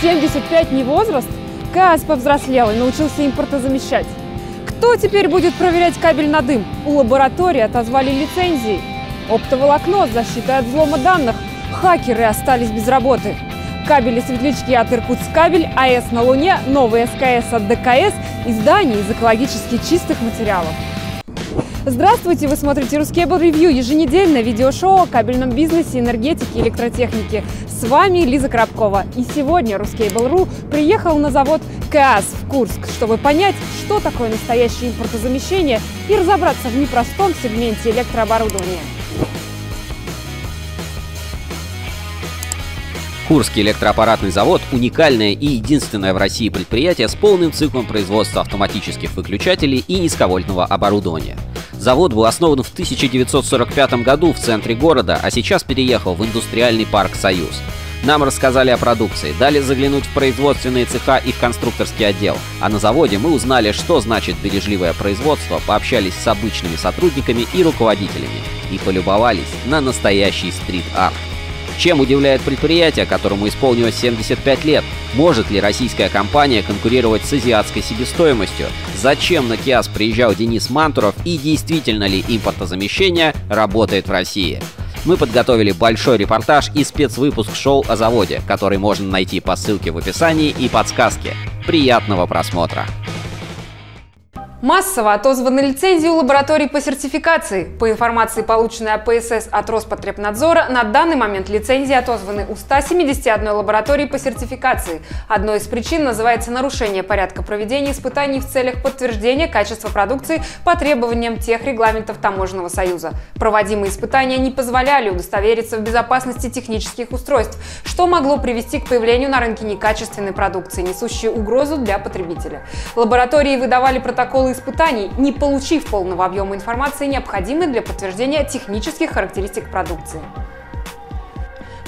75 не возраст? КАЗ повзрослел и научился импортозамещать. Кто теперь будет проверять кабель на дым? У лаборатории отозвали лицензии. Оптоволокно с защитой от взлома данных. Хакеры остались без работы. Кабели светлячки от Иркутскабель, АЭС на Луне, новый СКС от ДКС и здания из экологически чистых материалов. Здравствуйте! Вы смотрите Рускейбл Ревью, еженедельное видеошоу о кабельном бизнесе, энергетике и электротехнике. С вами Лиза Коробкова. И сегодня Рускейбл.ру приехал на завод КАЗ в Курск, чтобы понять, что такое настоящее импортозамещение и разобраться в непростом сегменте электрооборудования. Курский электроаппаратный завод – уникальное и единственное в России предприятие с полным циклом производства автоматических выключателей и низковольтного оборудования. Завод был основан в 1945 году в центре города, а сейчас переехал в индустриальный парк «Союз». Нам рассказали о продукции, дали заглянуть в производственные цеха и в конструкторский отдел. А на заводе мы узнали, что значит бережливое производство, пообщались с обычными сотрудниками и руководителями и полюбовались на настоящий стрит-арт. Чем удивляет предприятие, которому исполнилось 75 лет? Может ли российская компания конкурировать с азиатской себестоимостью? Зачем на Киас приезжал Денис Мантуров и действительно ли импортозамещение работает в России? Мы подготовили большой репортаж и спецвыпуск шоу о заводе, который можно найти по ссылке в описании и подсказке. Приятного просмотра! Массово отозваны лицензии у лабораторий по сертификации. По информации, полученной АПСС от Роспотребнадзора, на данный момент лицензии отозваны у 171 лаборатории по сертификации. Одной из причин называется нарушение порядка проведения испытаний в целях подтверждения качества продукции по требованиям тех регламентов Таможенного союза. Проводимые испытания не позволяли удостовериться в безопасности технических устройств, что могло привести к появлению на рынке некачественной продукции, несущей угрозу для потребителя. Лаборатории выдавали протоколы испытаний, не получив полного объема информации, необходимой для подтверждения технических характеристик продукции.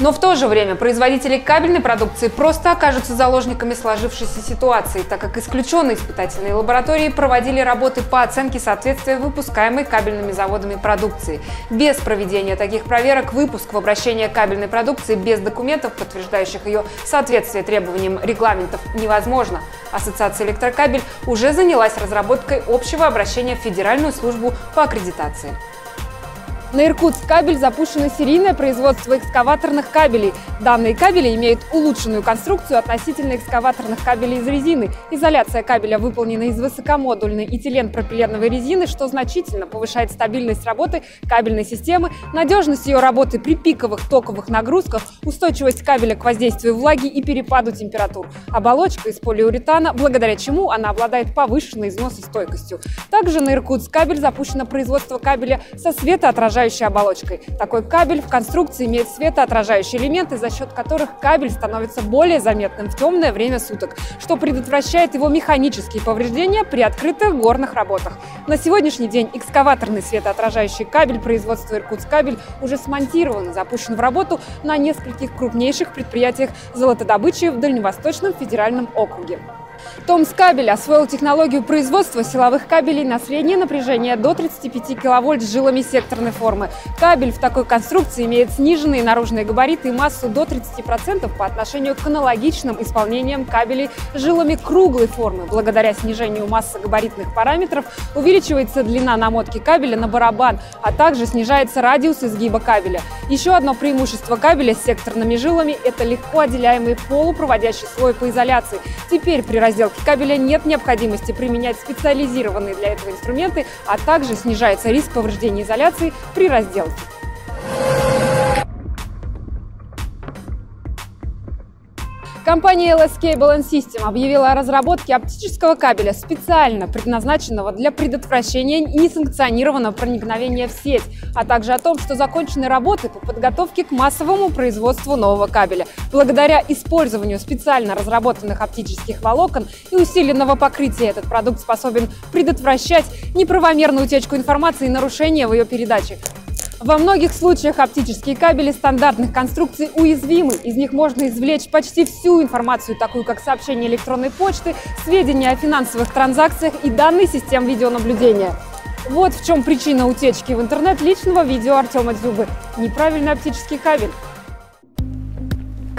Но в то же время производители кабельной продукции просто окажутся заложниками сложившейся ситуации, так как исключенные испытательные лаборатории проводили работы по оценке соответствия выпускаемой кабельными заводами продукции. Без проведения таких проверок выпуск в обращение кабельной продукции без документов, подтверждающих ее соответствие требованиям регламентов, невозможно. Ассоциация «Электрокабель» уже занялась разработкой общего обращения в Федеральную службу по аккредитации. На Иркутск кабель запущено серийное производство экскаваторных кабелей. Данные кабели имеют улучшенную конструкцию относительно экскаваторных кабелей из резины. Изоляция кабеля выполнена из высокомодульной этиленпропиленовой резины, что значительно повышает стабильность работы кабельной системы, надежность ее работы при пиковых токовых нагрузках, устойчивость кабеля к воздействию влаги и перепаду температур. Оболочка из полиуретана, благодаря чему она обладает повышенной износостойкостью. Также на Иркутск кабель запущено производство кабеля со светоотражающей светоотражающей оболочкой. Такой кабель в конструкции имеет светоотражающие элементы, за счет которых кабель становится более заметным в темное время суток, что предотвращает его механические повреждения при открытых горных работах. На сегодняшний день экскаваторный светоотражающий кабель производства Иркутскабель уже смонтирован и запущен в работу на нескольких крупнейших предприятиях золотодобычи в Дальневосточном федеральном округе. Томскабель освоил технологию производства силовых кабелей на среднее напряжение до 35 киловольт с жилами секторной формы. Кабель в такой конструкции имеет сниженные наружные габариты и массу до 30% по отношению к аналогичным исполнениям кабелей с жилами круглой формы. Благодаря снижению массы габаритных параметров увеличивается длина намотки кабеля на барабан, а также снижается радиус изгиба кабеля. Еще одно преимущество кабеля с секторными жилами – это легко отделяемый полупроводящий слой по изоляции. Теперь при разделке кабеля нет необходимости применять специализированные для этого инструменты, а также снижается риск повреждения изоляции при разделке. Компания LS Cable System объявила о разработке оптического кабеля, специально предназначенного для предотвращения несанкционированного проникновения в сеть, а также о том, что закончены работы по подготовке к массовому производству нового кабеля. Благодаря использованию специально разработанных оптических волокон и усиленного покрытия этот продукт способен предотвращать неправомерную утечку информации и нарушения в ее передаче. Во многих случаях оптические кабели стандартных конструкций уязвимы. Из них можно извлечь почти всю информацию, такую как сообщения электронной почты, сведения о финансовых транзакциях и данные систем видеонаблюдения. Вот в чем причина утечки в интернет личного видео Артема Дзюбы. Неправильный оптический кабель.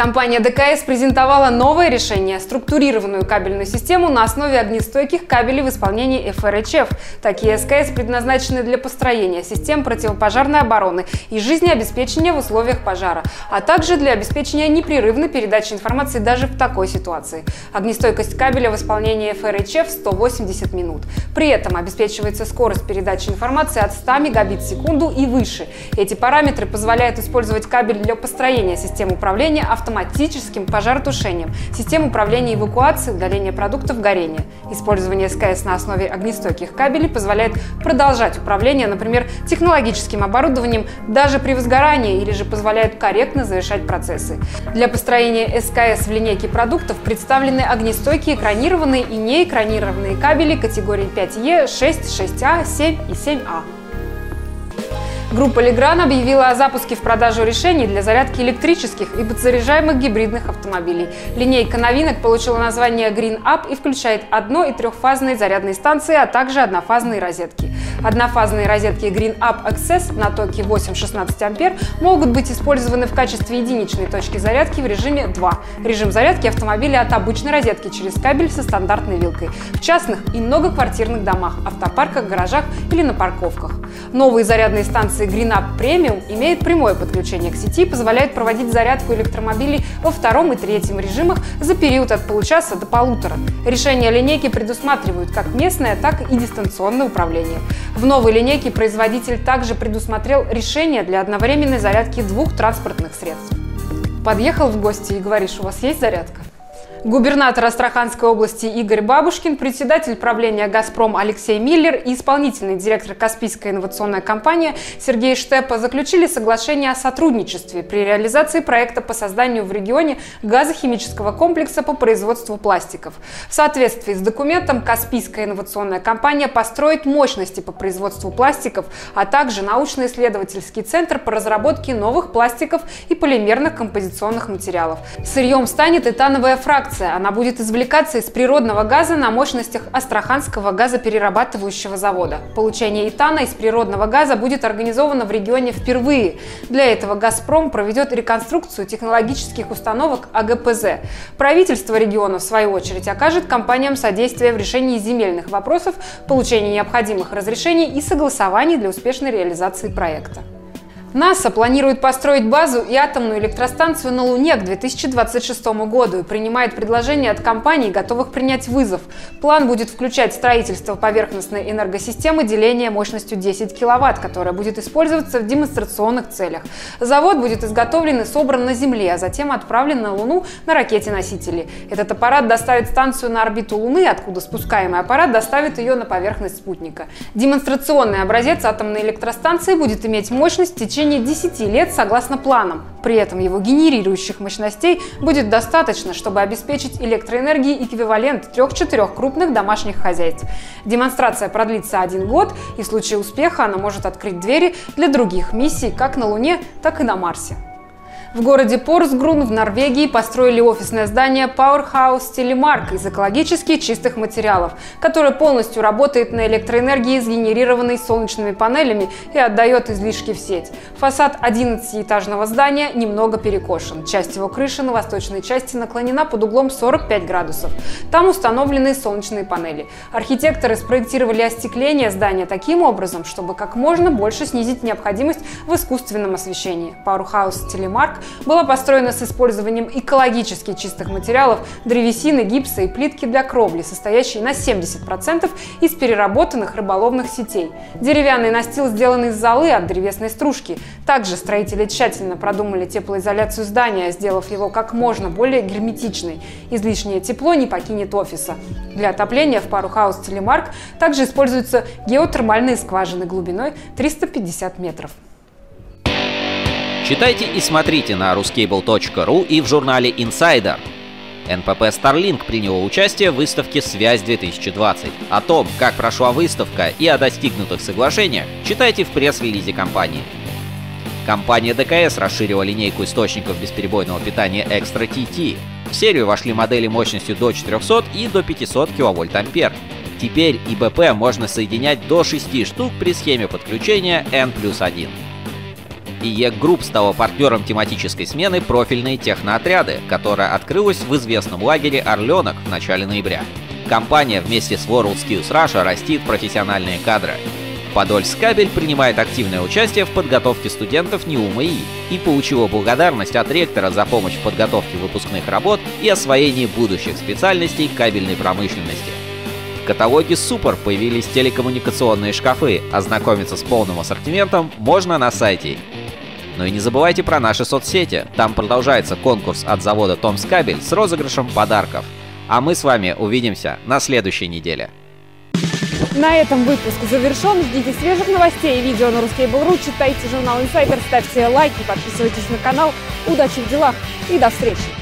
Компания ДКС презентовала новое решение – структурированную кабельную систему на основе огнестойких кабелей в исполнении ФРЧФ. Такие СКС предназначены для построения систем противопожарной обороны и жизнеобеспечения в условиях пожара, а также для обеспечения непрерывной передачи информации даже в такой ситуации. Огнестойкость кабеля в исполнении ФРЧФ 180 минут. При этом обеспечивается скорость передачи информации от 100 мегабит в секунду и выше. Эти параметры позволяют использовать кабель для построения систем управления автомобилем автоматическим пожаротушением, систем управления эвакуацией, удаления продуктов горения. Использование СКС на основе огнестойких кабелей позволяет продолжать управление, например, технологическим оборудованием даже при возгорании или же позволяет корректно завершать процессы. Для построения СКС в линейке продуктов представлены огнестойкие экранированные и неэкранированные кабели категории 5Е, 6, 6А, 7 и 7А. Группа Legrand объявила о запуске в продажу решений для зарядки электрических и подзаряжаемых гибридных автомобилей. Линейка новинок получила название Green Up и включает одно- и трехфазные зарядные станции, а также однофазные розетки. Однофазные розетки Green Up Access на токе 8-16 ампер могут быть использованы в качестве единичной точки зарядки в режиме 2. Режим зарядки автомобиля от обычной розетки через кабель со стандартной вилкой. В частных и многоквартирных домах, автопарках, гаражах или на парковках. Новые зарядные станции Green Up Premium имеют прямое подключение к сети и позволяют проводить зарядку электромобилей во втором и третьем режимах за период от получаса до полутора. Решения линейки предусматривают как местное, так и дистанционное управление. В новой линейке производитель также предусмотрел решение для одновременной зарядки двух транспортных средств. Подъехал в гости и говоришь, у вас есть зарядка? Губернатор Астраханской области Игорь Бабушкин, председатель правления «Газпром» Алексей Миллер и исполнительный директор Каспийской инновационной компании Сергей Штепа заключили соглашение о сотрудничестве при реализации проекта по созданию в регионе газохимического комплекса по производству пластиков. В соответствии с документом Каспийская инновационная компания построит мощности по производству пластиков, а также научно-исследовательский центр по разработке новых пластиков и полимерных композиционных материалов. Сырьем станет этановая фракция реакция. Она будет извлекаться из природного газа на мощностях Астраханского газоперерабатывающего завода. Получение этана из природного газа будет организовано в регионе впервые. Для этого «Газпром» проведет реконструкцию технологических установок АГПЗ. Правительство региона, в свою очередь, окажет компаниям содействие в решении земельных вопросов, получении необходимых разрешений и согласований для успешной реализации проекта. НАСА планирует построить базу и атомную электростанцию на Луне к 2026 году и принимает предложения от компаний, готовых принять вызов. План будет включать строительство поверхностной энергосистемы деления мощностью 10 кВт, которая будет использоваться в демонстрационных целях. Завод будет изготовлен и собран на Земле, а затем отправлен на Луну на ракете-носители. Этот аппарат доставит станцию на орбиту Луны, откуда спускаемый аппарат доставит ее на поверхность спутника. Демонстрационный образец атомной электростанции будет иметь мощность в течение течение 10 лет согласно планам. При этом его генерирующих мощностей будет достаточно, чтобы обеспечить электроэнергией эквивалент 3-4 крупных домашних хозяйств. Демонстрация продлится один год, и в случае успеха она может открыть двери для других миссий как на Луне, так и на Марсе. В городе Порсгрун в Норвегии построили офисное здание Powerhouse Telemark из экологически чистых материалов, которое полностью работает на электроэнергии, сгенерированной солнечными панелями и отдает излишки в сеть. Фасад 11-этажного здания немного перекошен. Часть его крыши на восточной части наклонена под углом 45 градусов. Там установлены солнечные панели. Архитекторы спроектировали остекление здания таким образом, чтобы как можно больше снизить необходимость в искусственном освещении. Powerhouse Telemark была построена с использованием экологически чистых материалов древесины, гипса и плитки для кровли, состоящей на 70% из переработанных рыболовных сетей. Деревянный настил сделан из золы от древесной стружки. Также строители тщательно продумали теплоизоляцию здания, сделав его как можно более герметичной. Излишнее тепло не покинет офиса. Для отопления в Powerhouse Telemark также используются геотермальные скважины глубиной 350 метров. Читайте и смотрите на ruscable.ru и в журнале Insider. НПП Starlink принял участие в выставке «Связь-2020». О том, как прошла выставка и о достигнутых соглашениях, читайте в пресс-релизе компании. Компания ДКС расширила линейку источников бесперебойного питания Extra TT. В серию вошли модели мощностью до 400 и до 500 кВт-ампер. Теперь ИБП можно соединять до 6 штук при схеме подключения N плюс 1. IEK Group стала партнером тематической смены «Профильные техноотряды», которая открылась в известном лагере «Орленок» в начале ноября. Компания вместе с WorldSkills Russia растит профессиональные кадры. Подольсккабель принимает активное участие в подготовке студентов НИУ МЭИ и получила благодарность от ректора за помощь в подготовке выпускных работ и освоении будущих специальностей кабельной промышленности. В каталоге Супер появились телекоммуникационные шкафы, ознакомиться с полным ассортиментом можно на сайте. Ну и не забывайте про наши соцсети, там продолжается конкурс от завода Томскабель с розыгрышем подарков. А мы с вами увидимся на следующей неделе. На этом выпуск завершен. Ждите свежих новостей и видео на Ruskable.ru. Читайте журнал Insider, ставьте лайки, подписывайтесь на канал. Удачи в делах и до встречи!